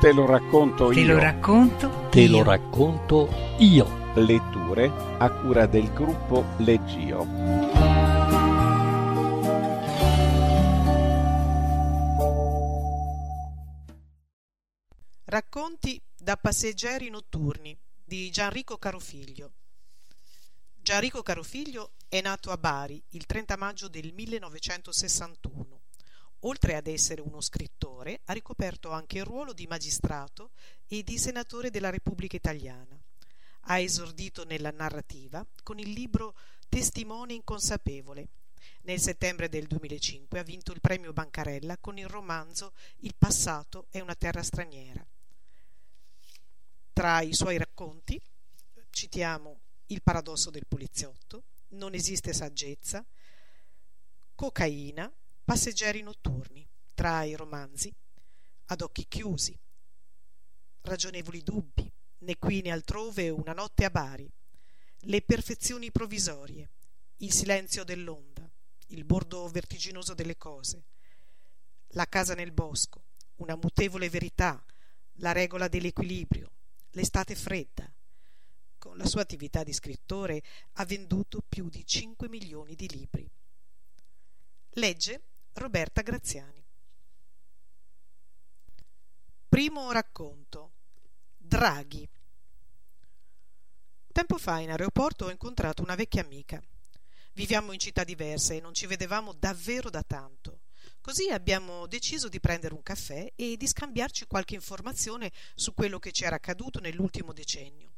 Te lo racconto Te io. lo racconto Te io. lo racconto io. Letture a cura del gruppo Leggio. Racconti da passeggeri notturni di Gianrico Carofiglio. Gianrico Carofiglio è nato a Bari il 30 maggio del 1961. Oltre ad essere uno scrittore, ha ricoperto anche il ruolo di magistrato e di senatore della Repubblica Italiana. Ha esordito nella narrativa con il libro Testimone inconsapevole. Nel settembre del 2005 ha vinto il premio Bancarella con il romanzo Il passato è una terra straniera. Tra i suoi racconti citiamo Il paradosso del poliziotto, Non esiste saggezza, Cocaina, Passeggeri notturni, tra i romanzi Ad occhi chiusi, Ragionevoli dubbi, Né qui né altrove una notte a Bari, Le perfezioni provvisorie, Il silenzio dell'onda, Il bordo vertiginoso delle cose, La casa nel bosco, Una mutevole verità, La regola dell'equilibrio, L'estate fredda. Con la sua attività di scrittore ha venduto più di 5 milioni di libri. Legge Roberta Graziani. Primo racconto. Draghi. Tempo fa in aeroporto ho incontrato una vecchia amica. Viviamo in città diverse e non ci vedevamo davvero da tanto. Così abbiamo deciso di prendere un caffè e di scambiarci qualche informazione su quello che ci era accaduto nell'ultimo decennio.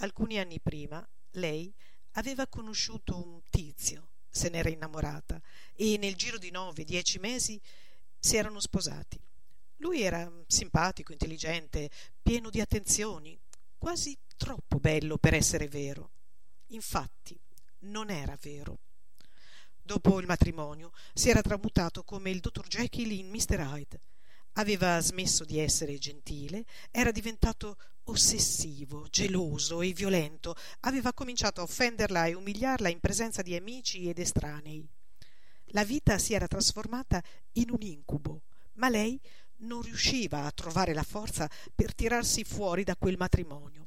Alcuni anni prima lei aveva conosciuto un tizio, se n'era innamorata e nel giro di nove, dieci mesi si erano sposati. Lui era simpatico, intelligente, pieno di attenzioni, quasi troppo bello per essere vero. Infatti, non era vero. Dopo il matrimonio si era tramutato come il dottor Jekyll in Mr. Hyde. Aveva smesso di essere gentile, era diventato ossessivo, geloso e violento, aveva cominciato a offenderla e umiliarla in presenza di amici ed estranei. La vita si era trasformata in un incubo, ma lei non riusciva a trovare la forza per tirarsi fuori da quel matrimonio.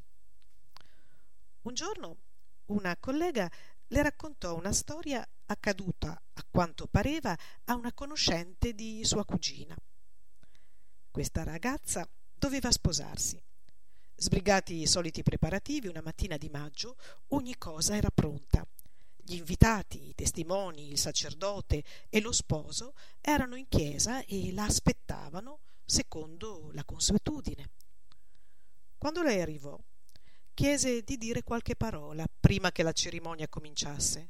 Un giorno una collega le raccontò una storia accaduta, a quanto pareva, a una conoscente di sua cugina. Questa ragazza doveva sposarsi. Sbrigati i soliti preparativi, una mattina di maggio ogni cosa era pronta. Gli invitati, i testimoni, il sacerdote e lo sposo erano in chiesa e la aspettavano secondo la consuetudine. Quando lei arrivò, chiese di dire qualche parola prima che la cerimonia cominciasse.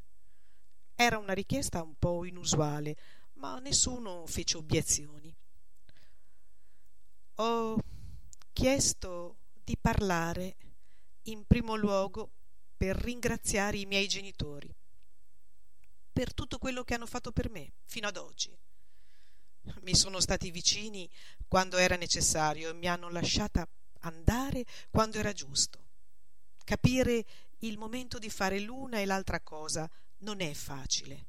Era una richiesta un po' inusuale, ma nessuno fece obiezioni. Ho chiesto di parlare in primo luogo per ringraziare i miei genitori per tutto quello che hanno fatto per me fino ad oggi. Mi sono stati vicini quando era necessario e mi hanno lasciata andare quando era giusto. Capire il momento di fare l'una e l'altra cosa non è facile.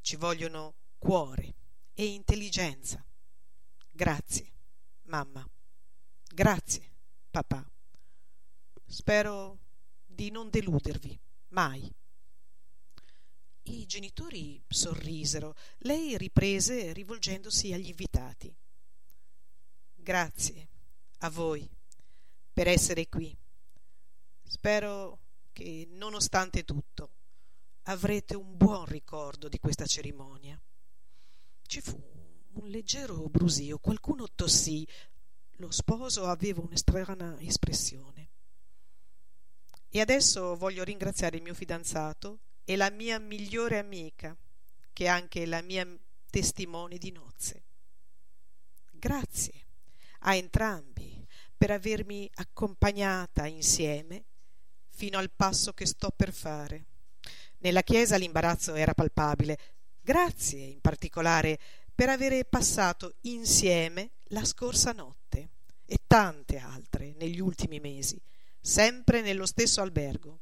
Ci vogliono cuore e intelligenza. Grazie, mamma. Grazie, papà. Spero di non deludervi mai. I genitori sorrisero. Lei riprese rivolgendosi agli invitati. Grazie a voi per essere qui. Spero che, nonostante tutto, avrete un buon ricordo di questa cerimonia. Ci fu un leggero brusio, qualcuno tossì, lo sposo aveva una strana espressione. E adesso voglio ringraziare il mio fidanzato e la mia migliore amica, che è anche la mia testimone di nozze. Grazie a entrambi per avermi accompagnata insieme fino al passo che sto per fare. Nella chiesa l'imbarazzo era palpabile. Grazie in particolare per avere passato insieme la scorsa notte e tante altre negli ultimi mesi, sempre nello stesso albergo.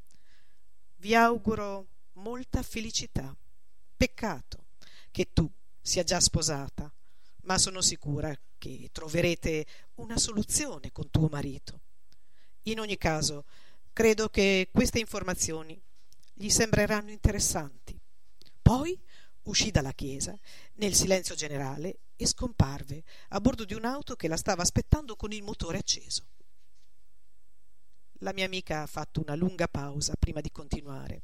Vi auguro molta felicità Peccato che tu sia già sposata, ma sono sicura che troverete una soluzione con tuo marito. In ogni caso, credo che queste informazioni gli sembreranno interessanti. Poi uscì dalla chiesa nel silenzio generale e scomparve a bordo di un'auto che la stava aspettando con il motore acceso. La mia amica ha fatto una lunga pausa prima di continuare.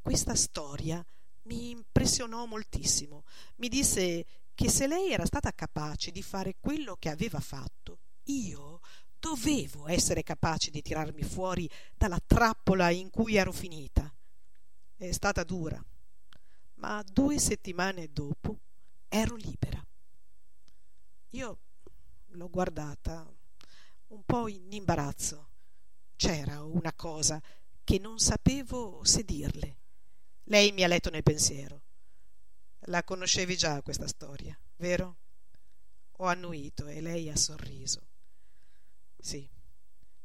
Questa storia mi impressionò moltissimo. Mi disse che se lei era stata capace di fare quello che aveva fatto, io dovevo essere capace di tirarmi fuori dalla trappola in cui ero finita. È stata dura, ma due settimane dopo ero libera. Io l'ho guardata un po' in imbarazzo. C'era una cosa che non sapevo se dirle. Lei mi ha letto nel pensiero. La conoscevi già questa storia, vero? Ho annuito e lei ha sorriso. Sì,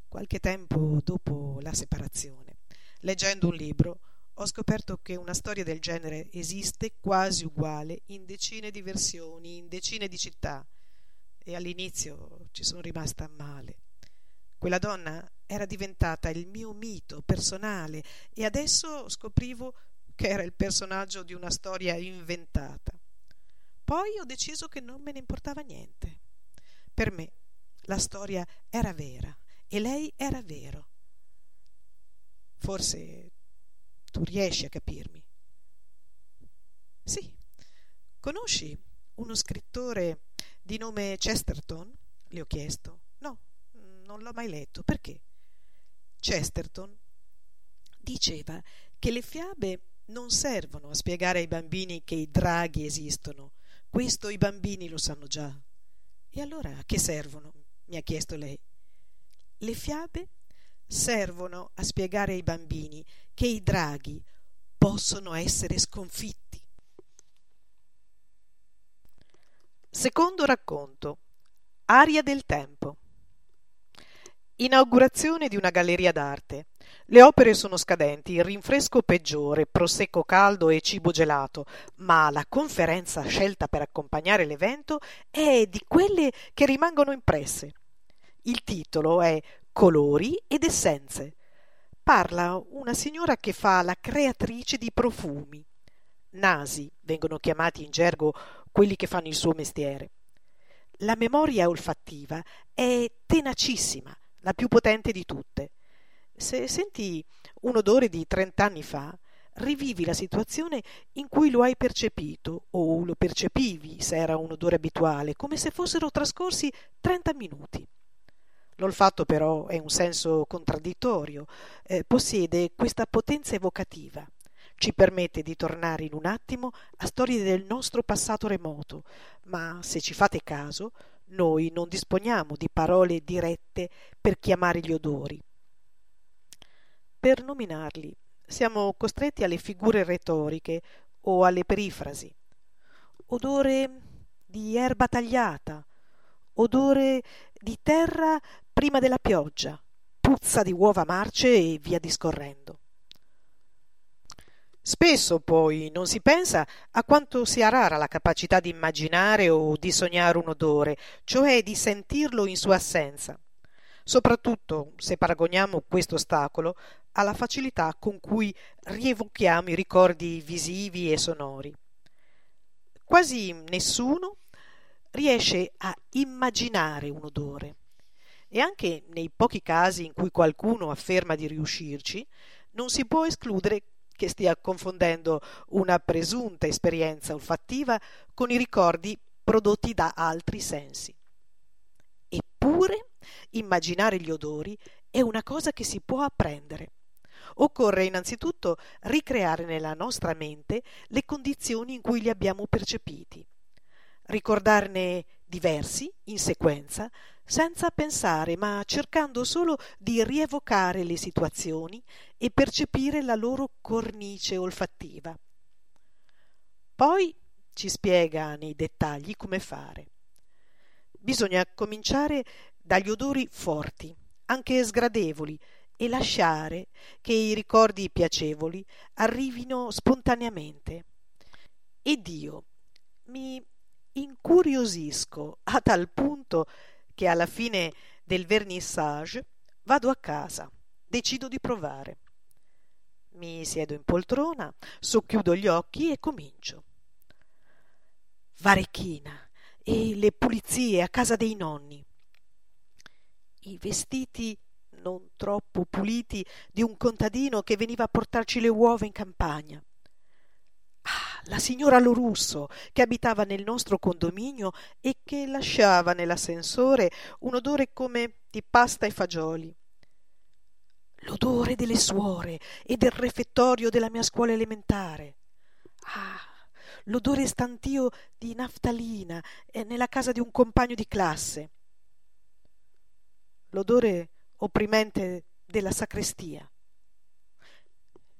qualche tempo dopo la separazione, leggendo un libro, ho scoperto che una storia del genere esiste quasi uguale in decine di versioni, in decine di città, e all'inizio ci sono rimasta male. Quella donna era diventata il mio mito personale e adesso scoprivo che era il personaggio di una storia inventata. Poi ho deciso che non me ne importava niente. Per me la storia era vera e lei era vero. Forse tu riesci a capirmi. Sì, conosci uno scrittore di nome Chesterton? Le ho chiesto. No, non l'ho mai letto. Perché? Chesterton diceva che le fiabe non servono a spiegare ai bambini che i draghi esistono. Questo i bambini lo sanno già. E allora a che servono? mi ha chiesto lei. Le fiabe servono a spiegare ai bambini che i draghi possono essere sconfitti. Secondo racconto. Aria del tempo. Inaugurazione di una galleria d'arte. Le opere sono scadenti, il rinfresco peggiore, prosecco caldo e cibo gelato, ma la conferenza scelta per accompagnare l'evento è di quelle che rimangono impresse. Il titolo è Colori ed essenze. Parla una signora che fa la creatrice di profumi. Nasi vengono chiamati in gergo quelli che fanno il suo mestiere. La memoria olfattiva è tenacissima, la più potente di tutte. Se senti un odore di trent'anni fa, rivivi la situazione in cui lo hai percepito o lo percepivi se era un odore abituale, come se fossero trascorsi trenta minuti. L'olfatto però è un senso contraddittorio, eh, possiede questa potenza evocativa, ci permette di tornare in un attimo a storie del nostro passato remoto, ma se ci fate caso, noi non disponiamo di parole dirette per chiamare gli odori. Per nominarli siamo costretti alle figure retoriche o alle perifrasi. Odore di erba tagliata, odore di terra prima della pioggia, puzza di uova marce e via discorrendo. Spesso poi non si pensa a quanto sia rara la capacità di immaginare o di sognare un odore, cioè di sentirlo in sua assenza, soprattutto se paragoniamo questo ostacolo alla facilità con cui rievochiamo i ricordi visivi e sonori. Quasi nessuno riesce a immaginare un odore e anche nei pochi casi in cui qualcuno afferma di riuscirci, non si può escludere che stia confondendo una presunta esperienza olfattiva con i ricordi prodotti da altri sensi. Eppure, immaginare gli odori è una cosa che si può apprendere. Occorre innanzitutto ricreare nella nostra mente le condizioni in cui li abbiamo percepiti ricordarne diversi in sequenza, senza pensare, ma cercando solo di rievocare le situazioni e percepire la loro cornice olfattiva. Poi ci spiega nei dettagli come fare. Bisogna cominciare dagli odori forti, anche sgradevoli, e lasciare che i ricordi piacevoli arrivino spontaneamente ed io mi incuriosisco a tal punto che alla fine del vernissage vado a casa, decido di provare. Mi siedo in poltrona, socchiudo gli occhi e comincio. Varechina e le pulizie a casa dei nonni. I vestiti non troppo puliti di un contadino che veniva a portarci le uova in campagna. Ah, la signora Lorusso, che abitava nel nostro condominio e che lasciava nell'ascensore un odore come di pasta e fagioli. L'odore delle suore e del refettorio della mia scuola elementare. Ah, l'odore stantio di naftalina nella casa di un compagno di classe. L'odore opprimente della sacrestia.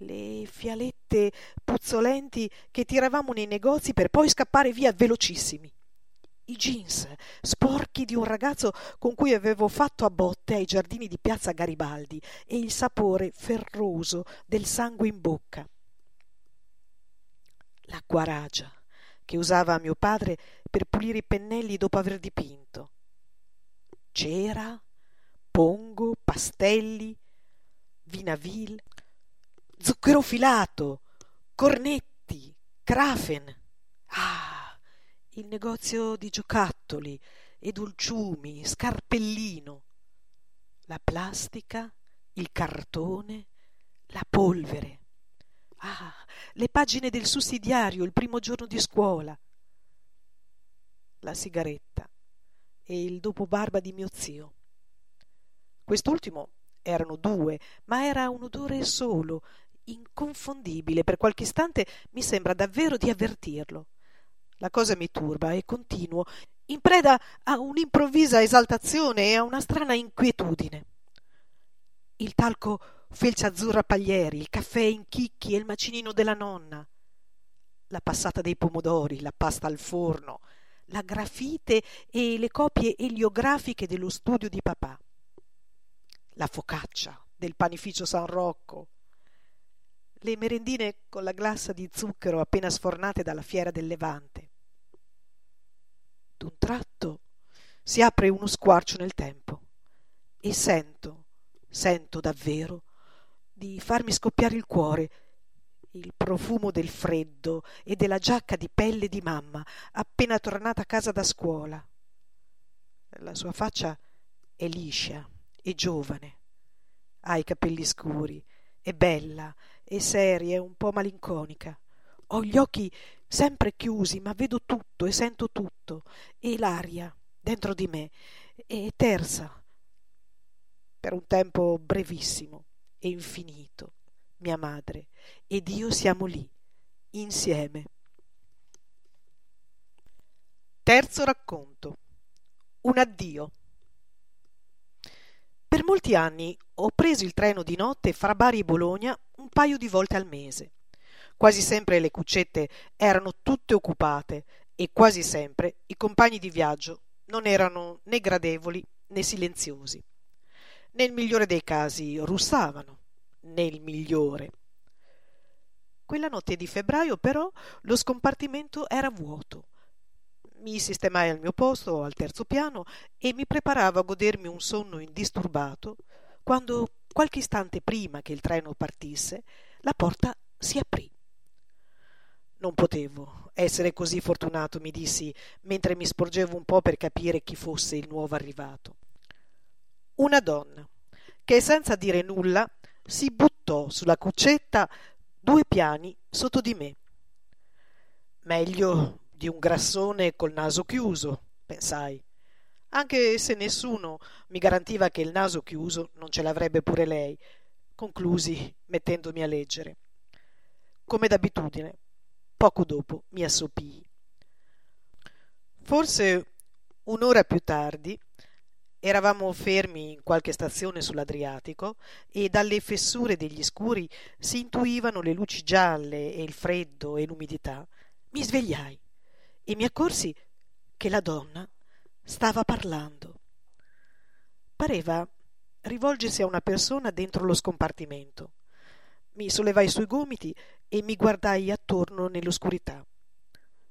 Le fialette puzzolenti che tiravamo nei negozi per poi scappare via velocissimi. I jeans sporchi di un ragazzo con cui avevo fatto a botte ai giardini di piazza Garibaldi e il sapore ferroso del sangue in bocca. L'acqua ragia che usava mio padre per pulire i pennelli dopo aver dipinto. Cera, pongo, pastelli, vinaville, zucchero filato, cornetti, crafen. Ah, il negozio di giocattoli e dolciumi, scarpellino, la plastica, il cartone, la polvere. Ah, le pagine del sussidiario il primo giorno di scuola, la sigaretta e il dopobarba di mio zio. Quest'ultimo erano due, ma era un odore solo, inconfondibile. Per qualche istante mi sembra davvero di avvertirlo. La cosa mi turba e continuo, in preda a un'improvvisa esaltazione e a una strana inquietudine. Il talco felce azzurra paglieri, il caffè in chicchi e il macinino della nonna, la passata dei pomodori, la pasta al forno, la grafite e le copie eliografiche dello studio di papà la focaccia del panificio San Rocco, le merendine con la glassa di zucchero appena sfornate dalla fiera del Levante. D'un tratto si apre uno squarcio nel tempo e sento, sento davvero, di farmi scoppiare il cuore il profumo del freddo e della giacca di pelle di mamma appena tornata a casa da scuola. La sua faccia è liscia e giovane, ha i capelli scuri, è bella, è seria, è un po' malinconica. Ho gli occhi sempre chiusi, ma vedo tutto e sento tutto, e l'aria dentro di me è tersa, per un tempo brevissimo e infinito. Mia madre ed io siamo lì, insieme. Terzo racconto. Un addio. Per molti anni ho preso il treno di notte fra Bari e Bologna un paio di volte al mese. Quasi sempre le cuccette erano tutte occupate e quasi sempre i compagni di viaggio non erano né gradevoli né silenziosi. Nel migliore dei casi russavano, nel migliore. Quella notte di febbraio però lo scompartimento era vuoto mi sistemai al mio posto al terzo piano e mi preparavo a godermi un sonno indisturbato quando qualche istante prima che il treno partisse la porta si aprì. Non potevo essere così fortunato mi dissi mentre mi sporgevo un po per capire chi fosse il nuovo arrivato. Una donna che senza dire nulla si buttò sulla cuccetta due piani sotto di me. Meglio di un grassone col naso chiuso, pensai, anche se nessuno mi garantiva che il naso chiuso non ce l'avrebbe pure lei, conclusi mettendomi a leggere. Come d'abitudine, poco dopo mi assopii. Forse un'ora più tardi eravamo fermi in qualche stazione sull'Adriatico e dalle fessure degli scuri si intuivano le luci gialle e il freddo e l'umidità. Mi svegliai e mi accorsi che la donna stava parlando. Pareva rivolgersi a una persona dentro lo scompartimento. Mi sollevai sui gomiti e mi guardai attorno nell'oscurità.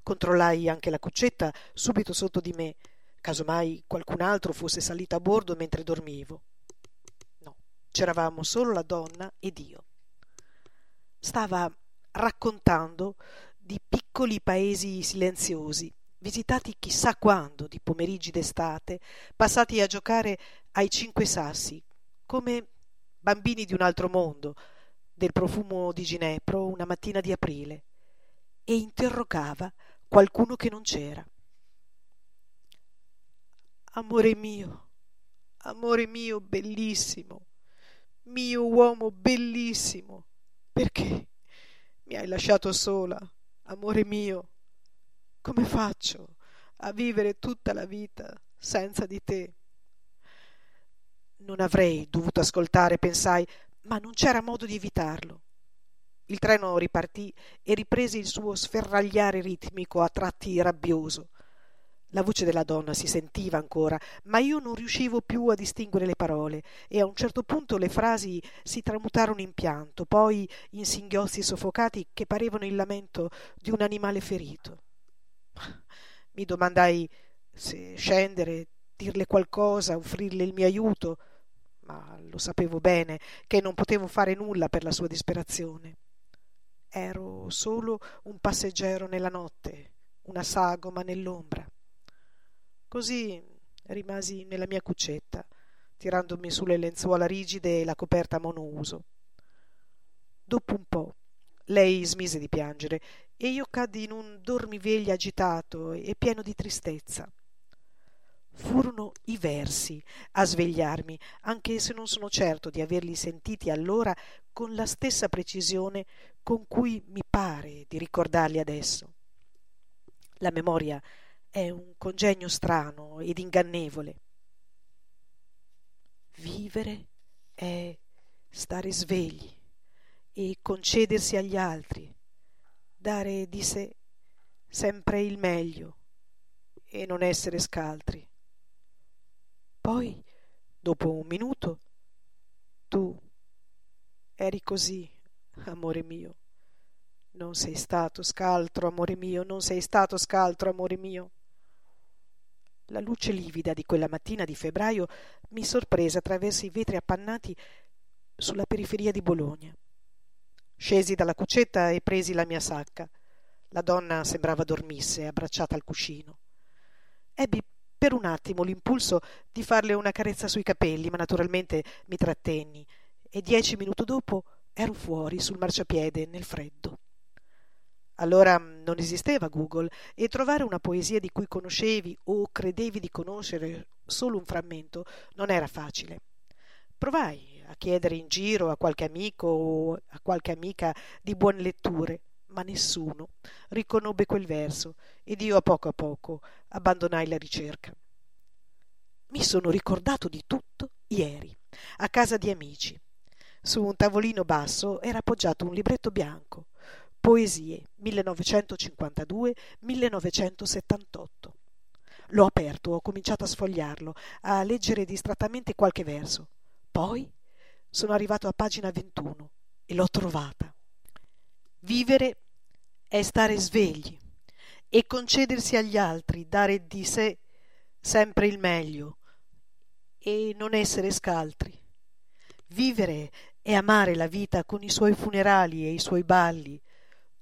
Controllai anche la cuccetta subito sotto di me, casomai qualcun altro fosse salito a bordo mentre dormivo. No, c'eravamo solo la donna ed io. Stava raccontando di piccoli paesi silenziosi, visitati chissà quando di pomeriggi d'estate, passati a giocare ai cinque sassi, come bambini di un altro mondo, del profumo di ginepro una mattina di aprile, e interrogava qualcuno che non c'era. Amore mio, amore mio bellissimo, mio uomo bellissimo, perché mi hai lasciato sola, amore mio? Come faccio a vivere tutta la vita senza di te? Non avrei dovuto ascoltare, pensai, ma non c'era modo di evitarlo. Il treno ripartì e riprese il suo sferragliare ritmico a tratti rabbioso. La voce della donna si sentiva ancora, ma io non riuscivo più a distinguere le parole e a un certo punto le frasi si tramutarono in pianto, poi in singhiozzi soffocati che parevano il lamento di un animale ferito. Mi domandai se scendere, dirle qualcosa, offrirle il mio aiuto, ma lo sapevo bene che non potevo fare nulla per la sua disperazione. Ero solo un passeggero nella notte, una sagoma nell'ombra. Così rimasi nella mia cuccetta, tirandomi sulle lenzuola rigide e la coperta monouso. Dopo un po' lei smise di piangere e io caddi in un dormiveglia agitato e pieno di tristezza. Furono i versi a svegliarmi, anche se non sono certo di averli sentiti allora con la stessa precisione con cui mi pare di ricordarli adesso. La memoria è un congegno strano ed ingannevole. Vivere è stare svegli e concedersi agli altri, dare di sé sempre il meglio e non essere scaltri. Poi, dopo un minuto, tu eri così, amore mio. Non sei stato scaltro, amore mio, non sei stato scaltro, amore mio. La luce livida di quella mattina di febbraio mi sorprese attraverso i vetri appannati sulla periferia di Bologna. Scesi dalla cucetta e presi la mia sacca. La donna sembrava dormisse, abbracciata al cuscino. Ebbi per un attimo l'impulso di farle una carezza sui capelli, ma naturalmente mi trattenni e dieci minuti dopo ero fuori sul marciapiede nel freddo. Allora non esisteva Google e trovare una poesia di cui conoscevi o credevi di conoscere solo un frammento non era facile. Provai a chiedere in giro a qualche amico o a qualche amica di buone letture, ma nessuno riconobbe quel verso ed io a poco a poco abbandonai la ricerca. Mi sono ricordato di tutto ieri, a casa di amici. Su un tavolino basso era appoggiato un libretto bianco, Poesie 1952-1978. L'ho aperto, ho cominciato a sfogliarlo, a leggere distrattamente qualche verso. Poi sono arrivato a pagina 21 e l'ho trovata. Vivere è stare svegli e concedersi agli altri, dare di sé sempre il meglio e non essere scaltri. Vivere è amare la vita con i suoi funerali e i suoi balli,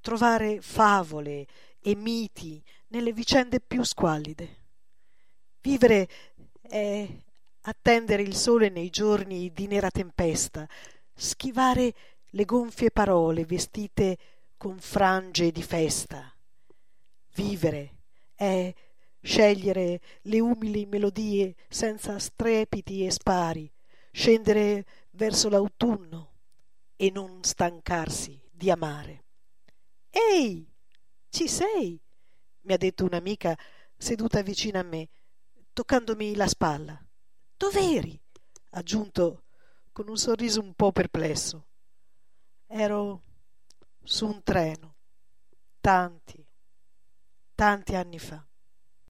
trovare favole e miti nelle vicende più squallide. Vivere è attendere il sole nei giorni di nera tempesta, schivare le gonfie parole vestite con frange di festa. Vivere è scegliere le umili melodie senza strepiti e spari, scendere verso l'autunno e non stancarsi di amare. Ehi, ci sei? mi ha detto un'amica seduta vicino a me, toccandomi la spalla. Dov'eri? aggiunto con un sorriso un po' perplesso. Ero su un treno, tanti, tanti anni fa.